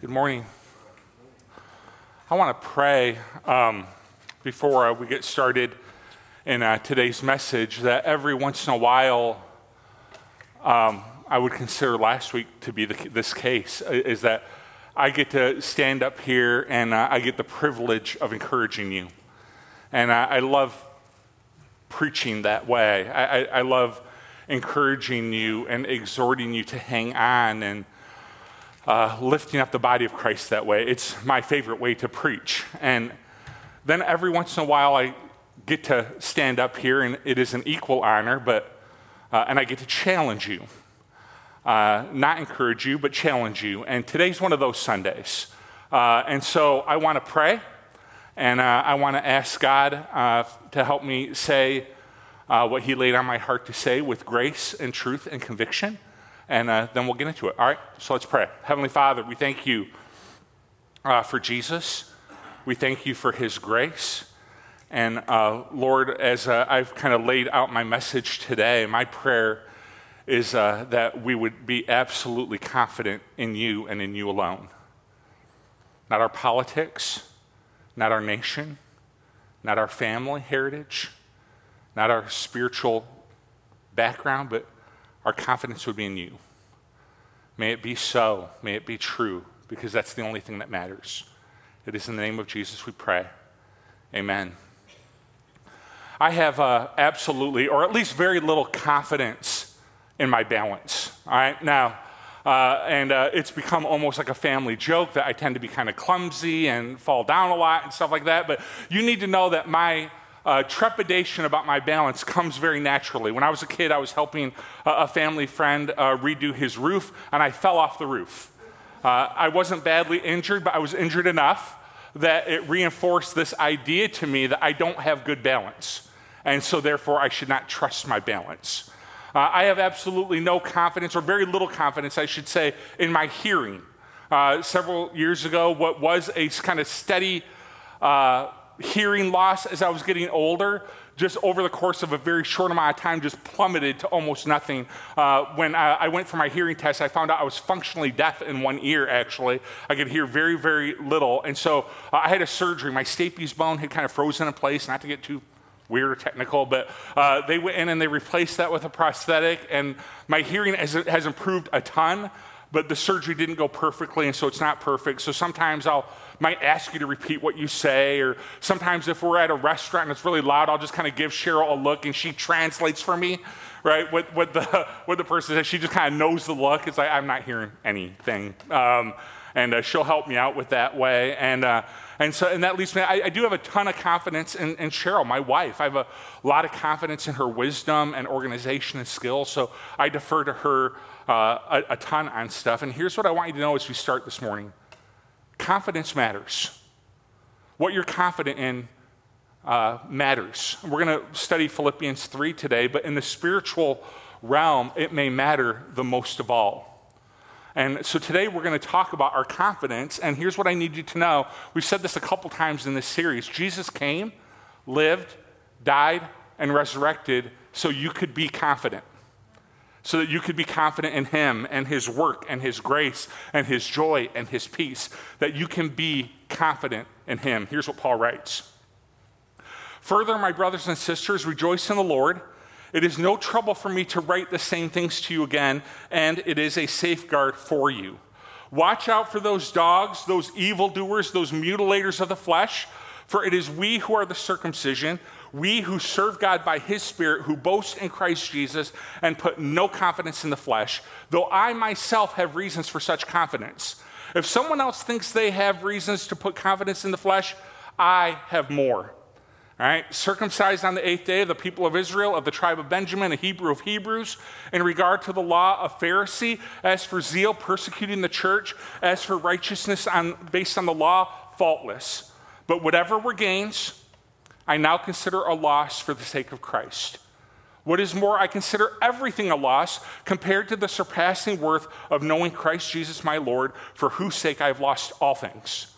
Good morning. I want to pray um, before uh, we get started in uh, today's message that every once in a while, um, I would consider last week to be the, this case is that I get to stand up here and uh, I get the privilege of encouraging you. And I, I love preaching that way. I, I, I love encouraging you and exhorting you to hang on and uh, lifting up the body of Christ that way. It's my favorite way to preach. And then every once in a while, I get to stand up here, and it is an equal honor, but, uh, and I get to challenge you. Uh, not encourage you, but challenge you. And today's one of those Sundays. Uh, and so I want to pray, and uh, I want to ask God uh, to help me say what He laid on my heart to say with grace and truth and conviction. And uh, then we'll get into it. All right, so let's pray. Heavenly Father, we thank you for Jesus. We thank you for His grace. And Lord, as I've kind of laid out my message today, my prayer is uh, that we would be absolutely confident in you and in you alone. Not our politics, not our nation, not our family heritage, not our spiritual background, but our confidence would be in you. May it be so. May it be true, because that's the only thing that matters. It is in the name of Jesus we pray. Amen. I have uh, absolutely, or at least very little confidence in my balance. All right, now, uh, and uh, it's become almost like a family joke that I tend to be kind of clumsy and fall down a lot and stuff like that. But you need to know that my uh, trepidation about my balance comes very naturally. When I was a kid, I was helping a family friend uh, redo his roof, and I fell off the roof. Uh, I wasn't badly injured, but I was injured enough that it reinforced this idea to me that I don't have good balance. And so, therefore, I should not trust my balance. Uh, I have absolutely no confidence, or very little confidence, I should say, in my hearing. Uh, several years ago, what was a kind of steady uh, hearing loss as I was getting older, just over the course of a very short amount of time, just plummeted to almost nothing. Uh, when I, I, went for my hearing test, I found out I was functionally deaf in one ear, actually. I could hear very, very little. And so uh, I had a surgery. My stapes bone had kind of frozen in place, not to get too weird or technical, but uh, they went in and they replaced that with a prosthetic, and my hearing has, has improved a ton, but the surgery didn't go perfectly, and so it's not perfect. So sometimes I'll might ask you to repeat what you say, or sometimes if we're at a restaurant and it's really loud, I'll just kind of give Cheryl a look and she translates for me, right? What, what, the, what the person says. She just kind of knows the look. It's like, I'm not hearing anything. Um, and uh, she'll help me out with that way. And, uh, and so, and that leads me, I, I, do have a ton of confidence in, in Cheryl, my wife. I have a lot of confidence in her wisdom and organization and skill. So I defer to her uh, a, a ton on stuff. And here's what I want you to know as we start this morning confidence matters. What you're confident in uh, matters. We're going to study Philippians 3 today, but in the spiritual realm, it may matter the most of all. And so today we're going to talk about our confidence. And here's what I need you to know. We've said this a couple times in this series. Jesus came, lived, died, and resurrected so you could be confident. So that you could be confident in Him and His work and His grace and His joy and His peace. That you can be confident in Him. Here's what Paul writes Further, my brothers and sisters, rejoice in the Lord. It is no trouble for me to write the same things to you again, and it is a safeguard for you. Watch out for those dogs, those evildoers, those mutilators of the flesh, for it is we who are the circumcision, we who serve God by his Spirit, who boast in Christ Jesus and put no confidence in the flesh, though I myself have reasons for such confidence. If someone else thinks they have reasons to put confidence in the flesh, I have more. All right, circumcised on the eighth day of the people of Israel, of the tribe of Benjamin, a Hebrew of Hebrews, in regard to the law of Pharisee, as for zeal, persecuting the church, as for righteousness on, based on the law, faultless. But whatever were gains, I now consider a loss for the sake of Christ. What is more, I consider everything a loss compared to the surpassing worth of knowing Christ Jesus my Lord, for whose sake I have lost all things.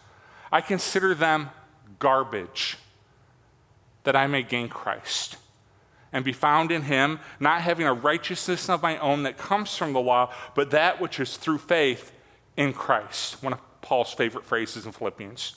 I consider them garbage that I may gain Christ and be found in him, not having a righteousness of my own that comes from the law, but that which is through faith in Christ. One of Paul's favorite phrases in Philippians.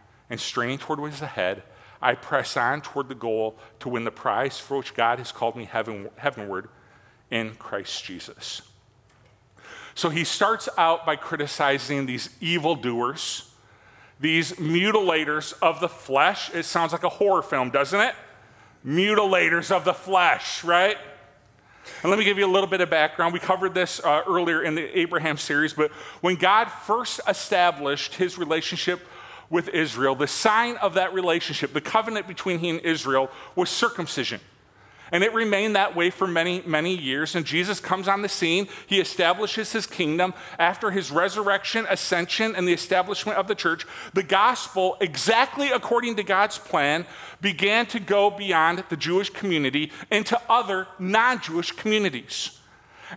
and straining toward what is ahead, I press on toward the goal to win the prize for which God has called me heaven, heavenward in Christ Jesus. So he starts out by criticizing these evildoers, these mutilators of the flesh. It sounds like a horror film, doesn't it? Mutilators of the flesh, right? And let me give you a little bit of background. We covered this uh, earlier in the Abraham series, but when God first established his relationship with Israel, the sign of that relationship, the covenant between he and Israel, was circumcision. And it remained that way for many, many years. And Jesus comes on the scene. He establishes his kingdom after his resurrection, ascension, and the establishment of the church. The gospel, exactly according to God's plan, began to go beyond the Jewish community into other non Jewish communities.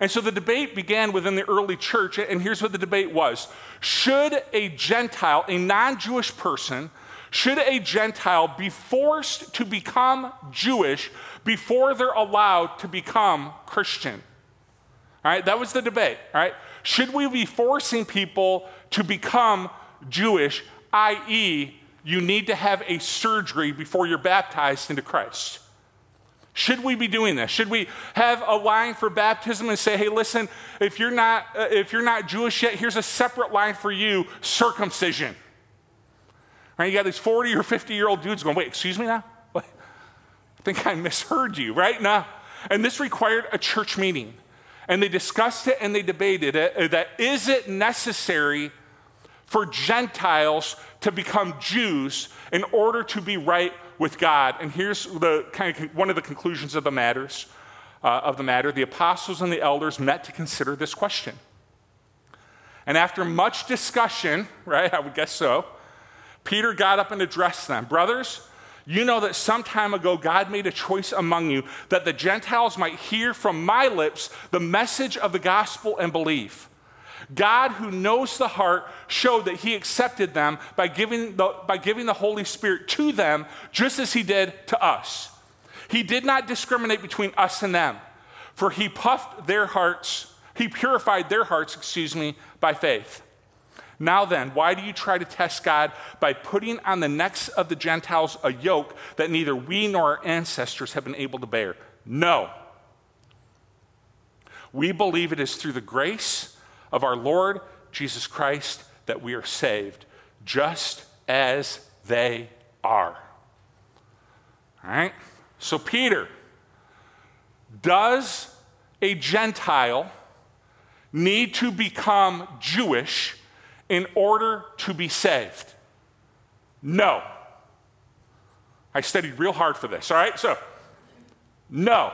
And so the debate began within the early church, and here's what the debate was Should a Gentile, a non Jewish person, should a Gentile be forced to become Jewish before they're allowed to become Christian. All right, that was the debate. All right, should we be forcing people to become Jewish, i.e., you need to have a surgery before you're baptized into Christ? Should we be doing this? Should we have a line for baptism and say, "Hey, listen, if you're not uh, if you're not Jewish yet, here's a separate line for you: circumcision." Right? You got these 40 or 50 year old dudes going, "Wait, excuse me now." I think I misheard you, right? Now, and this required a church meeting. And they discussed it and they debated it uh, that is it necessary for Gentiles to become Jews in order to be right with God? And here's the kind of one of the conclusions of the matters uh, of the matter. The apostles and the elders met to consider this question. And after much discussion, right, I would guess so, Peter got up and addressed them. Brothers, you know that some time ago God made a choice among you that the Gentiles might hear from my lips the message of the gospel and believe. God, who knows the heart, showed that He accepted them by giving the, by giving the Holy Spirit to them, just as He did to us. He did not discriminate between us and them, for He puffed their hearts, He purified their hearts, excuse me, by faith. Now then, why do you try to test God by putting on the necks of the Gentiles a yoke that neither we nor our ancestors have been able to bear? No. We believe it is through the grace of our Lord Jesus Christ that we are saved, just as they are. All right? So, Peter, does a Gentile need to become Jewish in order to be saved? No. I studied real hard for this, all right? So, no.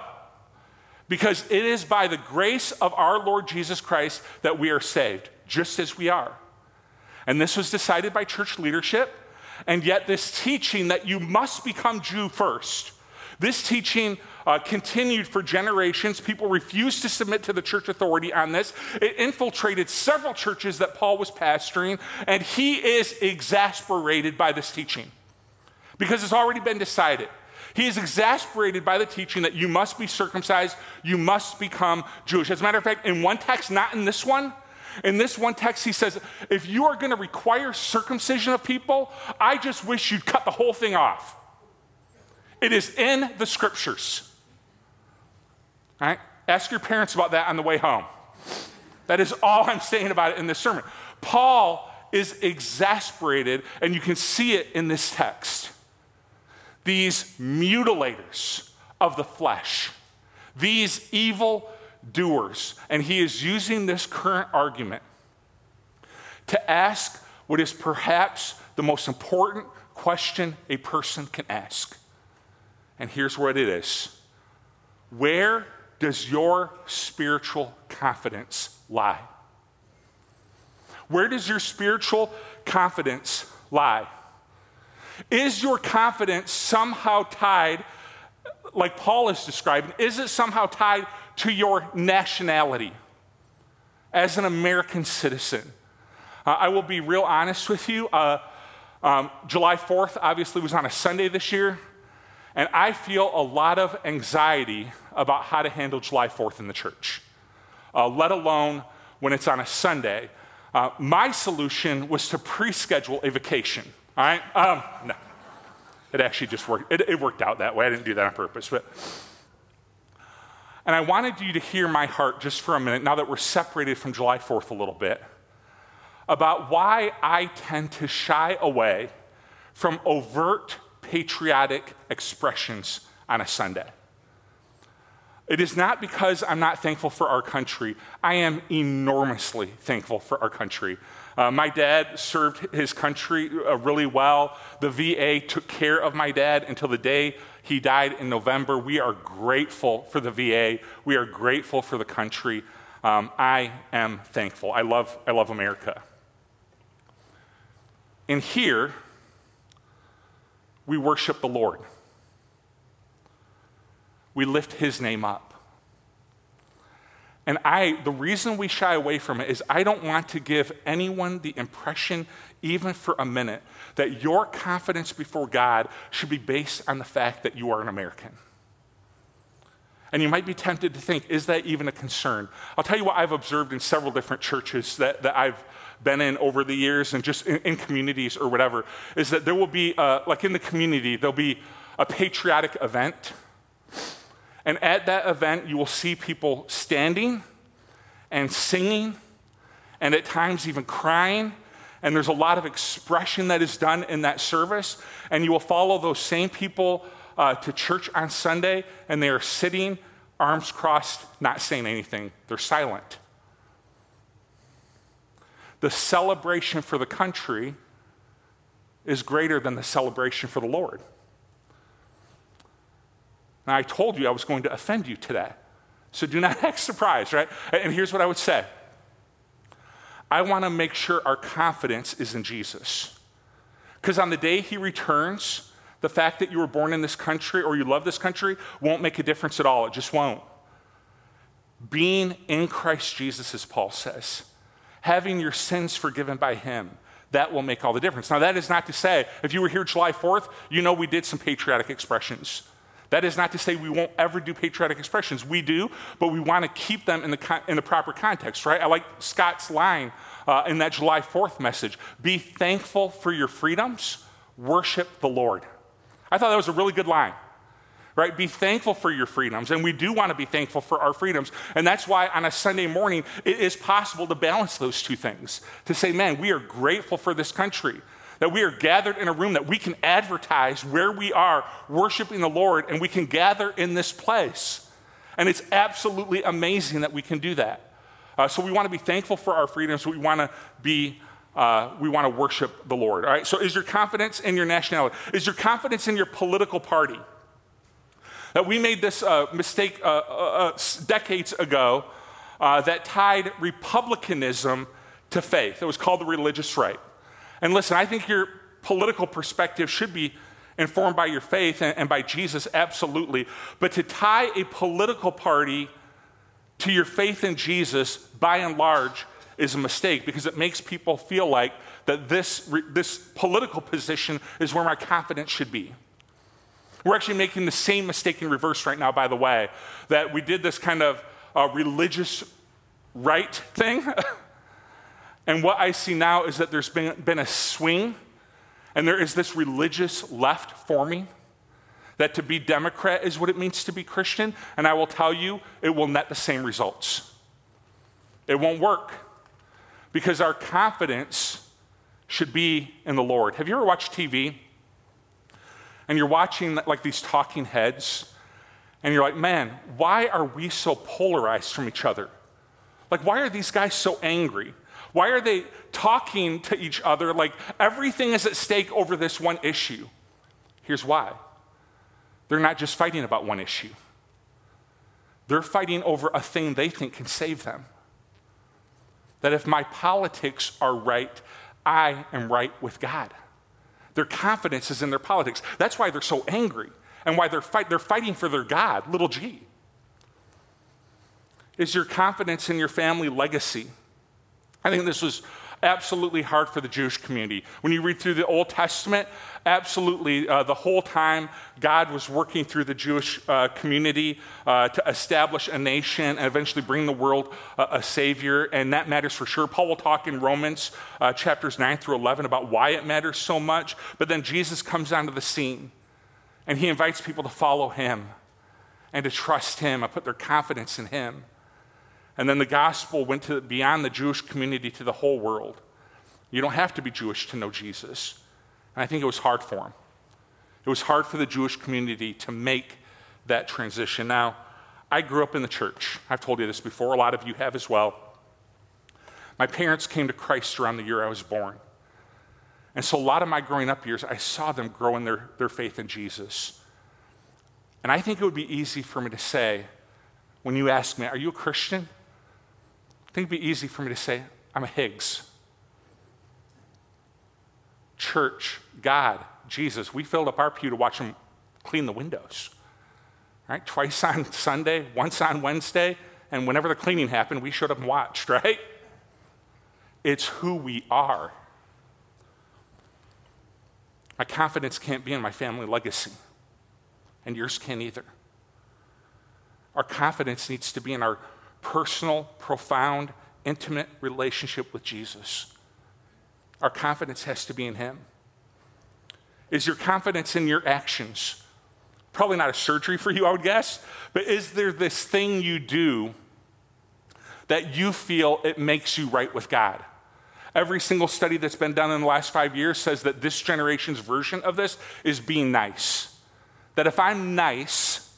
Because it is by the grace of our Lord Jesus Christ that we are saved, just as we are. And this was decided by church leadership. And yet, this teaching that you must become Jew first, this teaching uh, continued for generations. People refused to submit to the church authority on this. It infiltrated several churches that Paul was pastoring, and he is exasperated by this teaching because it's already been decided. He is exasperated by the teaching that you must be circumcised, you must become Jewish. As a matter of fact, in one text, not in this one, in this one text, he says, if you are going to require circumcision of people, I just wish you'd cut the whole thing off. It is in the scriptures. All right? Ask your parents about that on the way home. That is all I'm saying about it in this sermon. Paul is exasperated, and you can see it in this text. These mutilators of the flesh, these evil doers, and he is using this current argument to ask what is perhaps the most important question a person can ask. And here's what it is Where does your spiritual confidence lie? Where does your spiritual confidence lie? Is your confidence somehow tied, like Paul is describing, is it somehow tied to your nationality as an American citizen? Uh, I will be real honest with you. Uh, um, July 4th obviously was on a Sunday this year, and I feel a lot of anxiety about how to handle July 4th in the church, uh, let alone when it's on a Sunday. Uh, my solution was to pre schedule a vacation. All right? Um, no. It actually just worked. It, it worked out that way. I didn't do that on purpose. But, and I wanted you to hear my heart just for a minute, now that we're separated from July 4th a little bit, about why I tend to shy away from overt patriotic expressions on a Sunday. It is not because I'm not thankful for our country. I am enormously thankful for our country. Uh, my dad served his country uh, really well. The VA took care of my dad until the day he died in November. We are grateful for the VA. We are grateful for the country. Um, I am thankful. I love, I love America. And here, we worship the Lord we lift his name up. And I, the reason we shy away from it is I don't want to give anyone the impression, even for a minute, that your confidence before God should be based on the fact that you are an American. And you might be tempted to think, is that even a concern? I'll tell you what I've observed in several different churches that, that I've been in over the years and just in, in communities or whatever, is that there will be, uh, like in the community, there'll be a patriotic event and at that event, you will see people standing and singing, and at times even crying. And there's a lot of expression that is done in that service. And you will follow those same people uh, to church on Sunday, and they are sitting, arms crossed, not saying anything. They're silent. The celebration for the country is greater than the celebration for the Lord. And I told you I was going to offend you today. So do not act surprised, right? And here's what I would say I want to make sure our confidence is in Jesus. Because on the day he returns, the fact that you were born in this country or you love this country won't make a difference at all. It just won't. Being in Christ Jesus, as Paul says, having your sins forgiven by him, that will make all the difference. Now, that is not to say, if you were here July 4th, you know we did some patriotic expressions. That is not to say we won't ever do patriotic expressions. We do, but we want to keep them in the, in the proper context, right? I like Scott's line uh, in that July 4th message Be thankful for your freedoms, worship the Lord. I thought that was a really good line, right? Be thankful for your freedoms. And we do want to be thankful for our freedoms. And that's why on a Sunday morning, it is possible to balance those two things. To say, man, we are grateful for this country that we are gathered in a room that we can advertise where we are worshiping the Lord and we can gather in this place. And it's absolutely amazing that we can do that. Uh, so we want to be thankful for our freedoms. We want to be uh, we want to worship the Lord. All right. So is your confidence in your nationality? Is your confidence in your political party? That we made this uh, mistake uh, uh, uh, decades ago that tied republicanism to faith. It was called the religious right. And listen, I think your political perspective should be informed by your faith and, and by Jesus, absolutely. But to tie a political party to your faith in Jesus, by and large, is a mistake because it makes people feel like that this, this political position is where my confidence should be. We're actually making the same mistake in reverse right now, by the way, that we did this kind of uh, religious right thing. And what I see now is that there's been, been a swing, and there is this religious left forming. That to be Democrat is what it means to be Christian. And I will tell you, it will net the same results. It won't work because our confidence should be in the Lord. Have you ever watched TV? And you're watching like these talking heads, and you're like, man, why are we so polarized from each other? Like, why are these guys so angry? Why are they talking to each other like everything is at stake over this one issue? Here's why they're not just fighting about one issue, they're fighting over a thing they think can save them. That if my politics are right, I am right with God. Their confidence is in their politics. That's why they're so angry and why they're, fight, they're fighting for their God, little g. Is your confidence in your family legacy? I think this was absolutely hard for the Jewish community. When you read through the Old Testament, absolutely uh, the whole time God was working through the Jewish uh, community uh, to establish a nation and eventually bring the world uh, a Savior, and that matters for sure. Paul will talk in Romans uh, chapters 9 through 11 about why it matters so much, but then Jesus comes onto the scene and he invites people to follow him and to trust him and put their confidence in him. And then the gospel went to beyond the Jewish community to the whole world. You don't have to be Jewish to know Jesus. And I think it was hard for him. It was hard for the Jewish community to make that transition. Now, I grew up in the church. I've told you this before, a lot of you have as well. My parents came to Christ around the year I was born. And so, a lot of my growing up years, I saw them grow in their, their faith in Jesus. And I think it would be easy for me to say, when you ask me, Are you a Christian? I think it'd be easy for me to say, I'm a Higgs. Church, God, Jesus, we filled up our pew to watch them clean the windows. Right? Twice on Sunday, once on Wednesday, and whenever the cleaning happened, we showed up and watched, right? It's who we are. My confidence can't be in my family legacy, and yours can't either. Our confidence needs to be in our personal, profound, intimate relationship with Jesus. Our confidence has to be in Him. Is your confidence in your actions? Probably not a surgery for you, I would guess, but is there this thing you do that you feel it makes you right with God? Every single study that's been done in the last five years says that this generation's version of this is being nice. That if I'm nice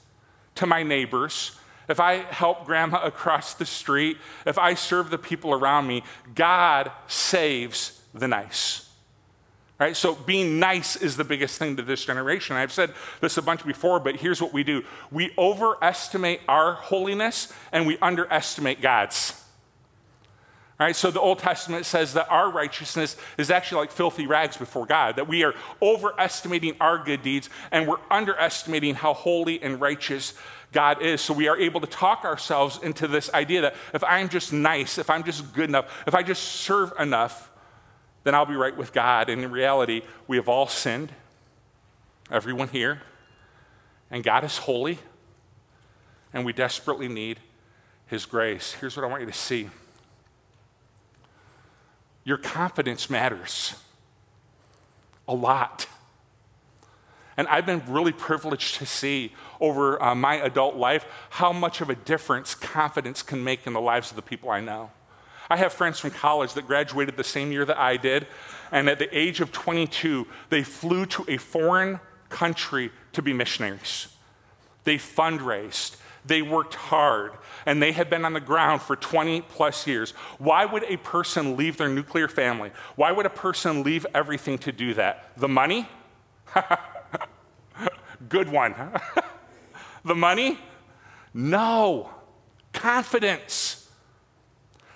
to my neighbors, if I help grandma across the street, if I serve the people around me, God saves the nice. Right? So being nice is the biggest thing to this generation. I've said this a bunch before, but here's what we do. We overestimate our holiness and we underestimate God's. All right, so the Old Testament says that our righteousness is actually like filthy rags before God, that we are overestimating our good deeds and we're underestimating how holy and righteous God is. So we are able to talk ourselves into this idea that if I'm just nice, if I'm just good enough, if I just serve enough, then I'll be right with God. And in reality, we have all sinned, everyone here, and God is holy, and we desperately need His grace. Here's what I want you to see your confidence matters a lot. And I've been really privileged to see over uh, my adult life how much of a difference confidence can make in the lives of the people I know. I have friends from college that graduated the same year that I did, and at the age of 22, they flew to a foreign country to be missionaries. They fundraised, they worked hard, and they had been on the ground for 20 plus years. Why would a person leave their nuclear family? Why would a person leave everything to do that? The money? Good one. the money? No. Confidence.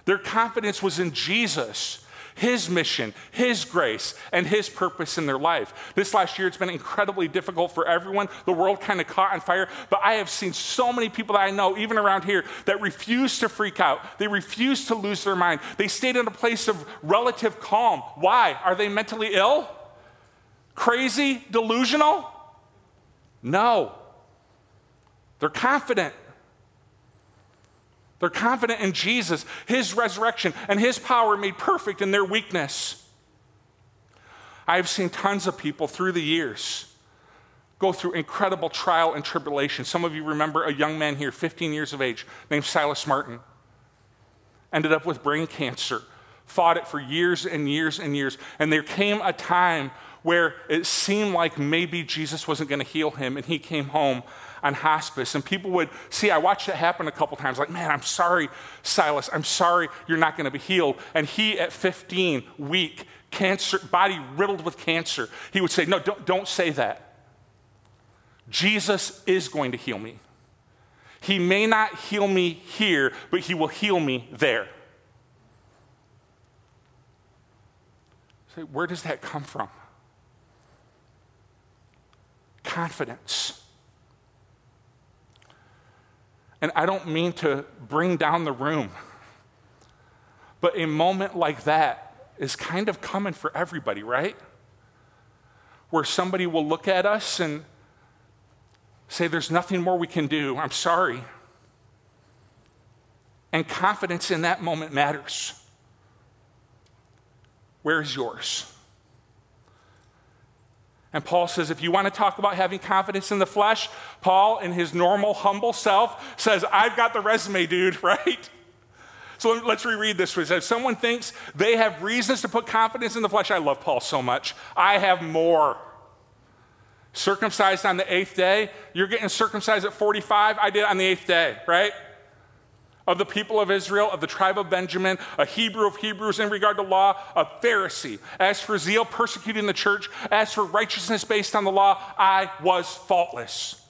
Their confidence was in Jesus, His mission, His grace, and His purpose in their life. This last year, it's been incredibly difficult for everyone. The world kind of caught on fire, but I have seen so many people that I know, even around here, that refuse to freak out. They refuse to lose their mind. They stayed in a place of relative calm. Why? Are they mentally ill? Crazy? Delusional? No. They're confident. They're confident in Jesus, His resurrection, and His power made perfect in their weakness. I've seen tons of people through the years go through incredible trial and tribulation. Some of you remember a young man here, 15 years of age, named Silas Martin. Ended up with brain cancer, fought it for years and years and years. And there came a time where it seemed like maybe Jesus wasn't going to heal him, and he came home on hospice. And people would see, I watched it happen a couple times, like, man, I'm sorry, Silas, I'm sorry you're not going to be healed. And he, at 15, weak, cancer, body riddled with cancer, he would say, No, don't, don't say that. Jesus is going to heal me. He may not heal me here, but he will heal me there. Say, where does that come from? Confidence. And I don't mean to bring down the room, but a moment like that is kind of coming for everybody, right? Where somebody will look at us and say, There's nothing more we can do. I'm sorry. And confidence in that moment matters. Where is yours? And Paul says, if you want to talk about having confidence in the flesh, Paul, in his normal, humble self, says, I've got the resume, dude, right? So let's reread this. If someone thinks they have reasons to put confidence in the flesh, I love Paul so much. I have more. Circumcised on the eighth day, you're getting circumcised at 45. I did on the eighth day, right? Of the people of Israel, of the tribe of Benjamin, a Hebrew of Hebrews in regard to law, a Pharisee. As for zeal, persecuting the church, as for righteousness based on the law, I was faultless.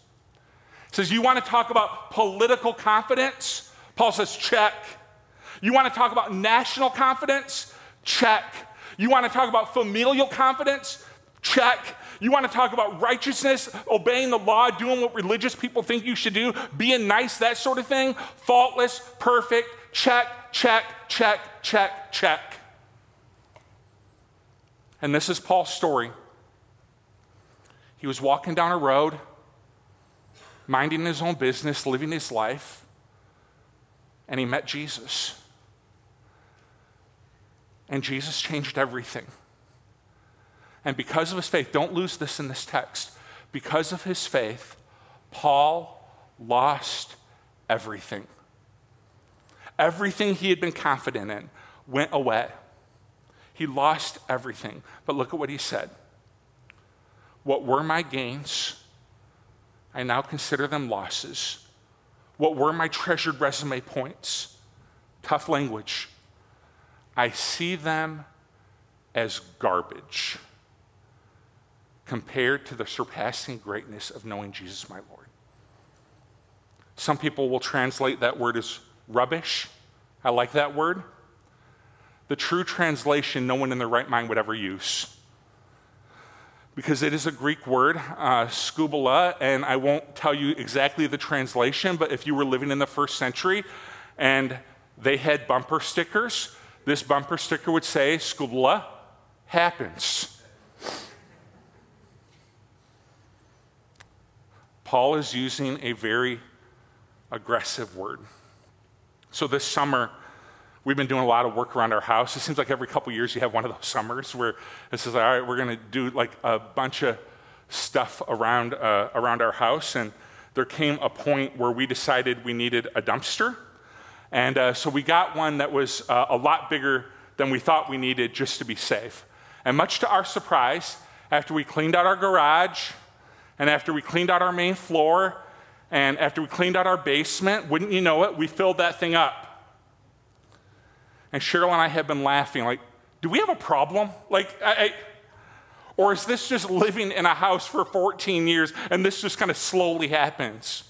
says, You want to talk about political confidence? Paul says, check. You want to talk about national confidence? Check. You want to talk about familial confidence? Check. You want to talk about righteousness, obeying the law, doing what religious people think you should do, being nice, that sort of thing? Faultless, perfect, check, check, check, check, check. And this is Paul's story. He was walking down a road, minding his own business, living his life, and he met Jesus. And Jesus changed everything. And because of his faith, don't lose this in this text. Because of his faith, Paul lost everything. Everything he had been confident in went away. He lost everything. But look at what he said. What were my gains? I now consider them losses. What were my treasured resume points? Tough language. I see them as garbage compared to the surpassing greatness of knowing Jesus, my Lord. Some people will translate that word as rubbish. I like that word. The true translation, no one in their right mind would ever use. Because it is a Greek word, uh, skubala, and I won't tell you exactly the translation, but if you were living in the first century and they had bumper stickers, this bumper sticker would say, skubala happens. Paul is using a very aggressive word. So this summer, we've been doing a lot of work around our house. It seems like every couple years you have one of those summers where it says, all right, we're going to do like a bunch of stuff around, uh, around our house. And there came a point where we decided we needed a dumpster. And uh, so we got one that was uh, a lot bigger than we thought we needed just to be safe. And much to our surprise, after we cleaned out our garage, and after we cleaned out our main floor, and after we cleaned out our basement, wouldn't you know it, we filled that thing up. And Cheryl and I have been laughing, like, do we have a problem? Like, I, I, or is this just living in a house for 14 years and this just kind of slowly happens?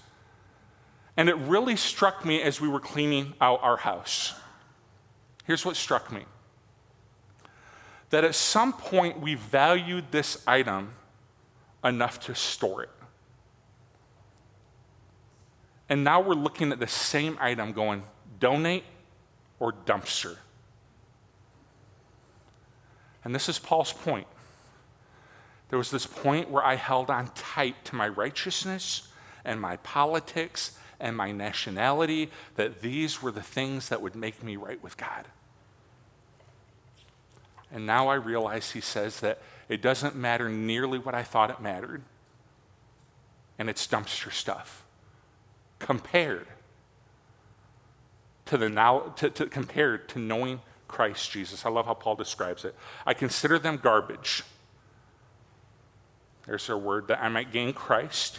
And it really struck me as we were cleaning out our house. Here's what struck me that at some point we valued this item enough to store it. And now we're looking at the same item going donate or dumpster. And this is Paul's point. There was this point where I held on tight to my righteousness and my politics and my nationality, that these were the things that would make me right with God. And now I realize he says that it doesn't matter nearly what I thought it mattered. And it's dumpster stuff compared to the now to, to compared to knowing Christ Jesus. I love how Paul describes it. I consider them garbage. There's our word that I might gain Christ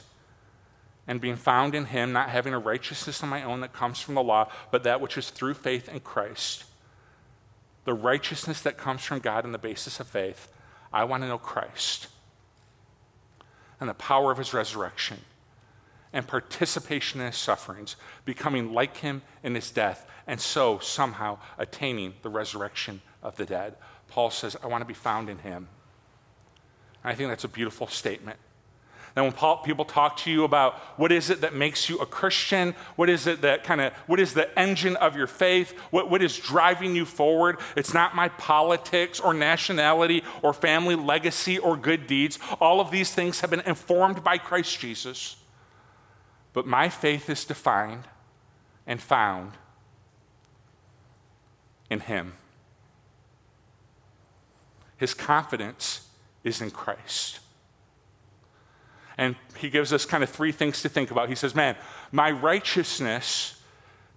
and being found in him, not having a righteousness of my own that comes from the law, but that which is through faith in Christ. The righteousness that comes from God on the basis of faith I want to know Christ and the power of his resurrection and participation in his sufferings, becoming like him in his death, and so somehow attaining the resurrection of the dead. Paul says, I want to be found in him. And I think that's a beautiful statement. Then when Paul, people talk to you about what is it that makes you a Christian, what is it that kind of, what is the engine of your faith, what, what is driving you forward, it's not my politics or nationality or family legacy or good deeds. All of these things have been informed by Christ Jesus. But my faith is defined and found in Him. His confidence is in Christ. And he gives us kind of three things to think about. He says, Man, my righteousness,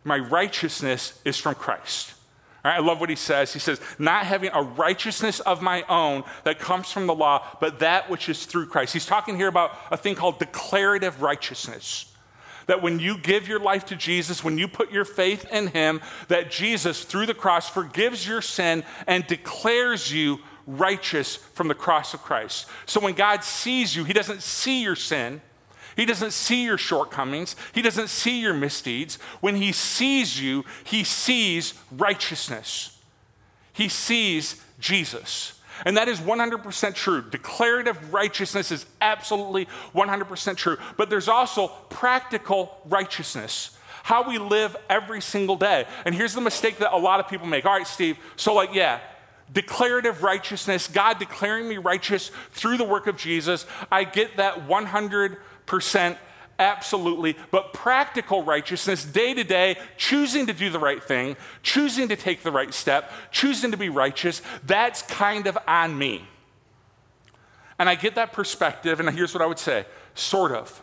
my righteousness is from Christ. I love what he says. He says, not having a righteousness of my own that comes from the law, but that which is through Christ. He's talking here about a thing called declarative righteousness. That when you give your life to Jesus, when you put your faith in him, that Jesus, through the cross, forgives your sin and declares you righteous from the cross of Christ. So when God sees you, He doesn't see your sin. He doesn't see your shortcomings. He doesn't see your misdeeds. When He sees you, He sees righteousness. He sees Jesus. And that is 100% true. Declarative righteousness is absolutely 100% true. But there's also practical righteousness how we live every single day. And here's the mistake that a lot of people make. All right, Steve, so like, yeah, declarative righteousness, God declaring me righteous through the work of Jesus. I get that 100% absolutely. But practical righteousness, day to day, choosing to do the right thing, choosing to take the right step, choosing to be righteous, that's kind of on me. And I get that perspective, and here's what I would say sort of.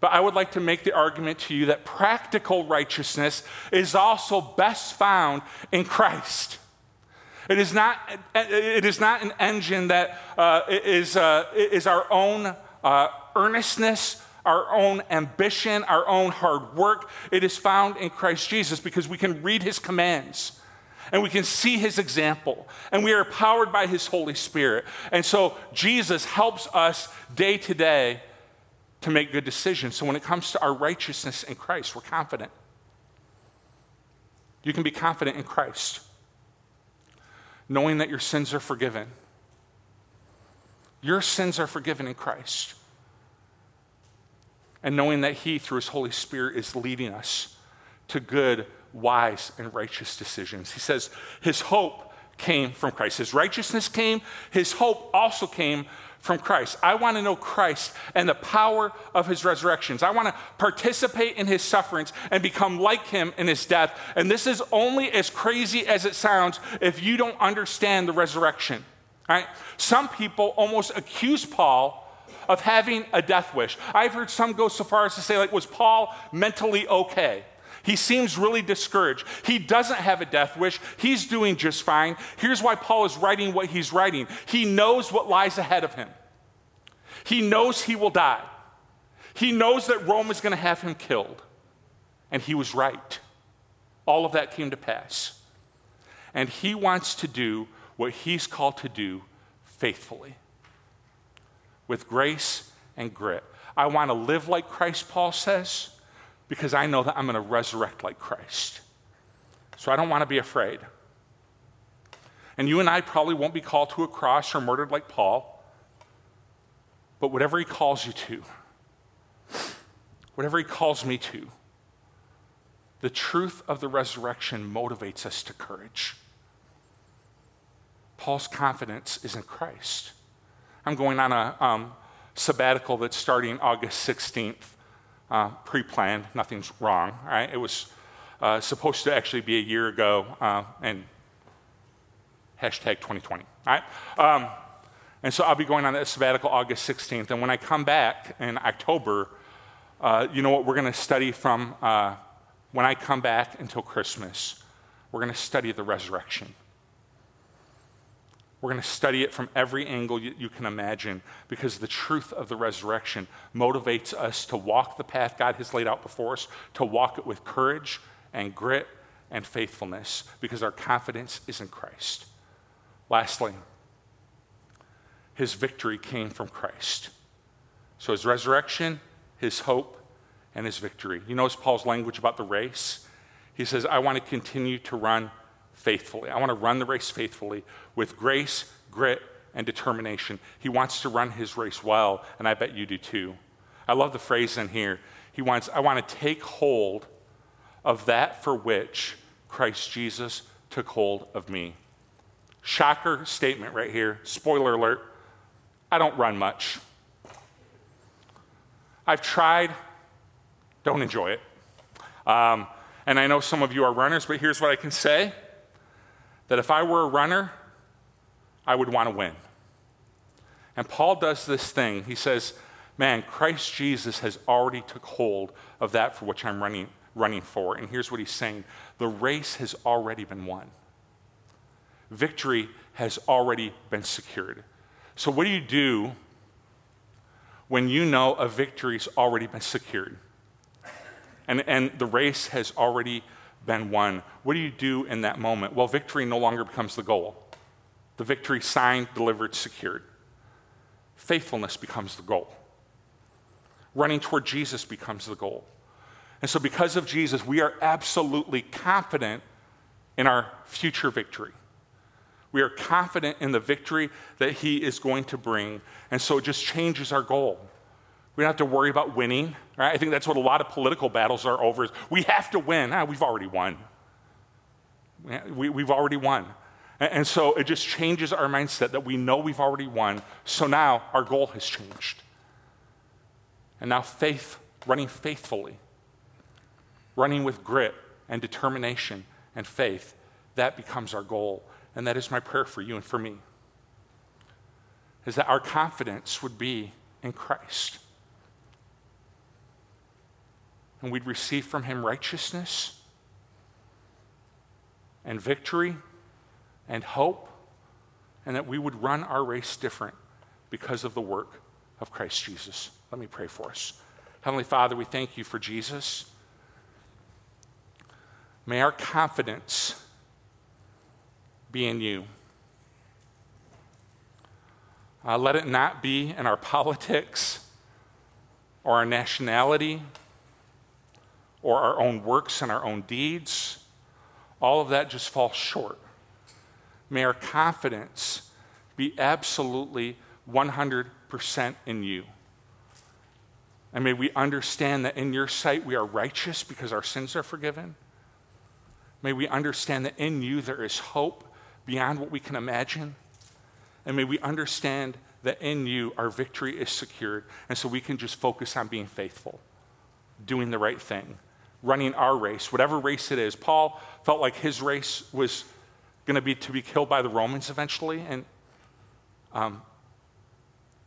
But I would like to make the argument to you that practical righteousness is also best found in Christ. It is not, it is not an engine that uh, is uh, is our own uh, earnestness, our own ambition, our own hard work. It is found in Christ Jesus because we can read his commands and we can see his example and we are powered by his Holy Spirit. And so Jesus helps us day to day to make good decisions. So when it comes to our righteousness in Christ, we're confident. You can be confident in Christ knowing that your sins are forgiven. Your sins are forgiven in Christ. And knowing that He, through His Holy Spirit, is leading us to good, wise, and righteous decisions. He says His hope came from Christ. His righteousness came, His hope also came from Christ. I want to know Christ and the power of his resurrections. I want to participate in his sufferings and become like him in his death. And this is only as crazy as it sounds if you don't understand the resurrection. Right? Some people almost accuse Paul of having a death wish. I've heard some go so far as to say, like, was Paul mentally okay? He seems really discouraged. He doesn't have a death wish. He's doing just fine. Here's why Paul is writing what he's writing he knows what lies ahead of him, he knows he will die. He knows that Rome is going to have him killed. And he was right. All of that came to pass. And he wants to do what he's called to do faithfully, with grace and grit. I want to live like Christ, Paul says because I know that I'm going to resurrect like Christ. So I don't want to be afraid. And you and I probably won't be called to a cross or murdered like Paul. But whatever he calls you to, whatever he calls me to, the truth of the resurrection motivates us to courage. Paul's confidence is in Christ. I'm going on a um, sabbatical that's starting August 16th uh, pre planned, nothing's wrong, right? It was uh, supposed to actually be a year ago, uh, and hashtag 2020, right? Um, and so I'll be going on that sabbatical August 16th. And when I come back in October, uh, you know what we're going to study from uh, when I come back until Christmas? We're going to study the resurrection. We're going to study it from every angle you, you, can imagine because the truth of the resurrection motivates us to walk the path God has laid out before us, to walk it with courage and grit and faithfulness because our confidence is in Christ. Lastly, his victory came from Christ. So his resurrection, his hope, and his victory. You notice Paul's language about the race? He says, I want to continue to run faithfully. I want to run the race faithfully with grace, grit, and determination. He wants to run his race well, and I bet you do too. I love the phrase in here. He wants, I want to take hold of that for which Christ Jesus took hold of me. Shocker statement right here. Spoiler alert. I don't run much. I've tried, don't enjoy it. Um, and I know some of you are runners, but here's what I can say that if I were a runner, I would want to win. And Paul does this thing. He says, Man, Christ Jesus has already took hold of that for which I'm running, running for. And here's what he's saying the race has already been won. Victory has already been secured. So, what do you do when you know a victory's already been secured and, and the race has already been won? What do you do in that moment? Well, victory no longer becomes the goal. The victory signed, delivered, secured. Faithfulness becomes the goal. Running toward Jesus becomes the goal. And so, because of Jesus, we are absolutely confident in our future victory. We are confident in the victory that He is going to bring. And so, it just changes our goal. We don't have to worry about winning. Right? I think that's what a lot of political battles are over. Is we have to win. Ah, we've already won. We, we've already won. And, and so it just changes our mindset that we know we've already won. So now our goal has changed. And now faith, running faithfully, running with grit and determination and faith, that becomes our goal. And that is my prayer for you and for me. Is that our confidence would be in Christ. And we'd receive from him righteousness and victory and hope, and that we would run our race different because of the work of Christ Jesus. Let me pray for us. Heavenly Father, we thank you for Jesus. May our confidence be in you. Uh, let it not be in our politics or our nationality or our own works and our own deeds. All of that just falls short. May our confidence be absolutely 100% in you. And may we understand that in your sight we are righteous because our sins are forgiven. May we understand that in you there is hope beyond what we can imagine. And may we understand that in you our victory is secured. And so we can just focus on being faithful, doing the right thing, running our race, whatever race it is. Paul felt like his race was going to be to be killed by the Romans eventually, and um,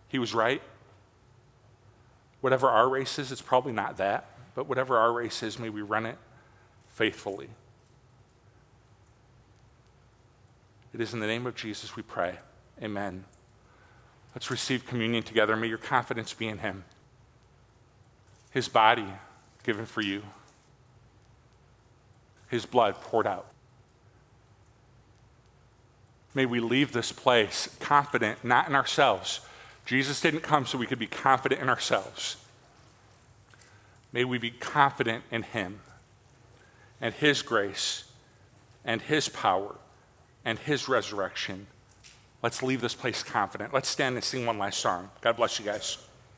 he was right. Whatever our race is, it's probably not that, but whatever our race is, may we run it faithfully. It is in the name of Jesus we pray. Amen. Let's receive communion together. May your confidence be in him. His body given for you, his blood poured out. May we leave this place confident, not in ourselves. Jesus didn't come so we could be confident in ourselves. May we be confident in Him and His grace and His power and His resurrection. Let's leave this place confident. Let's stand and sing one last song. God bless you guys.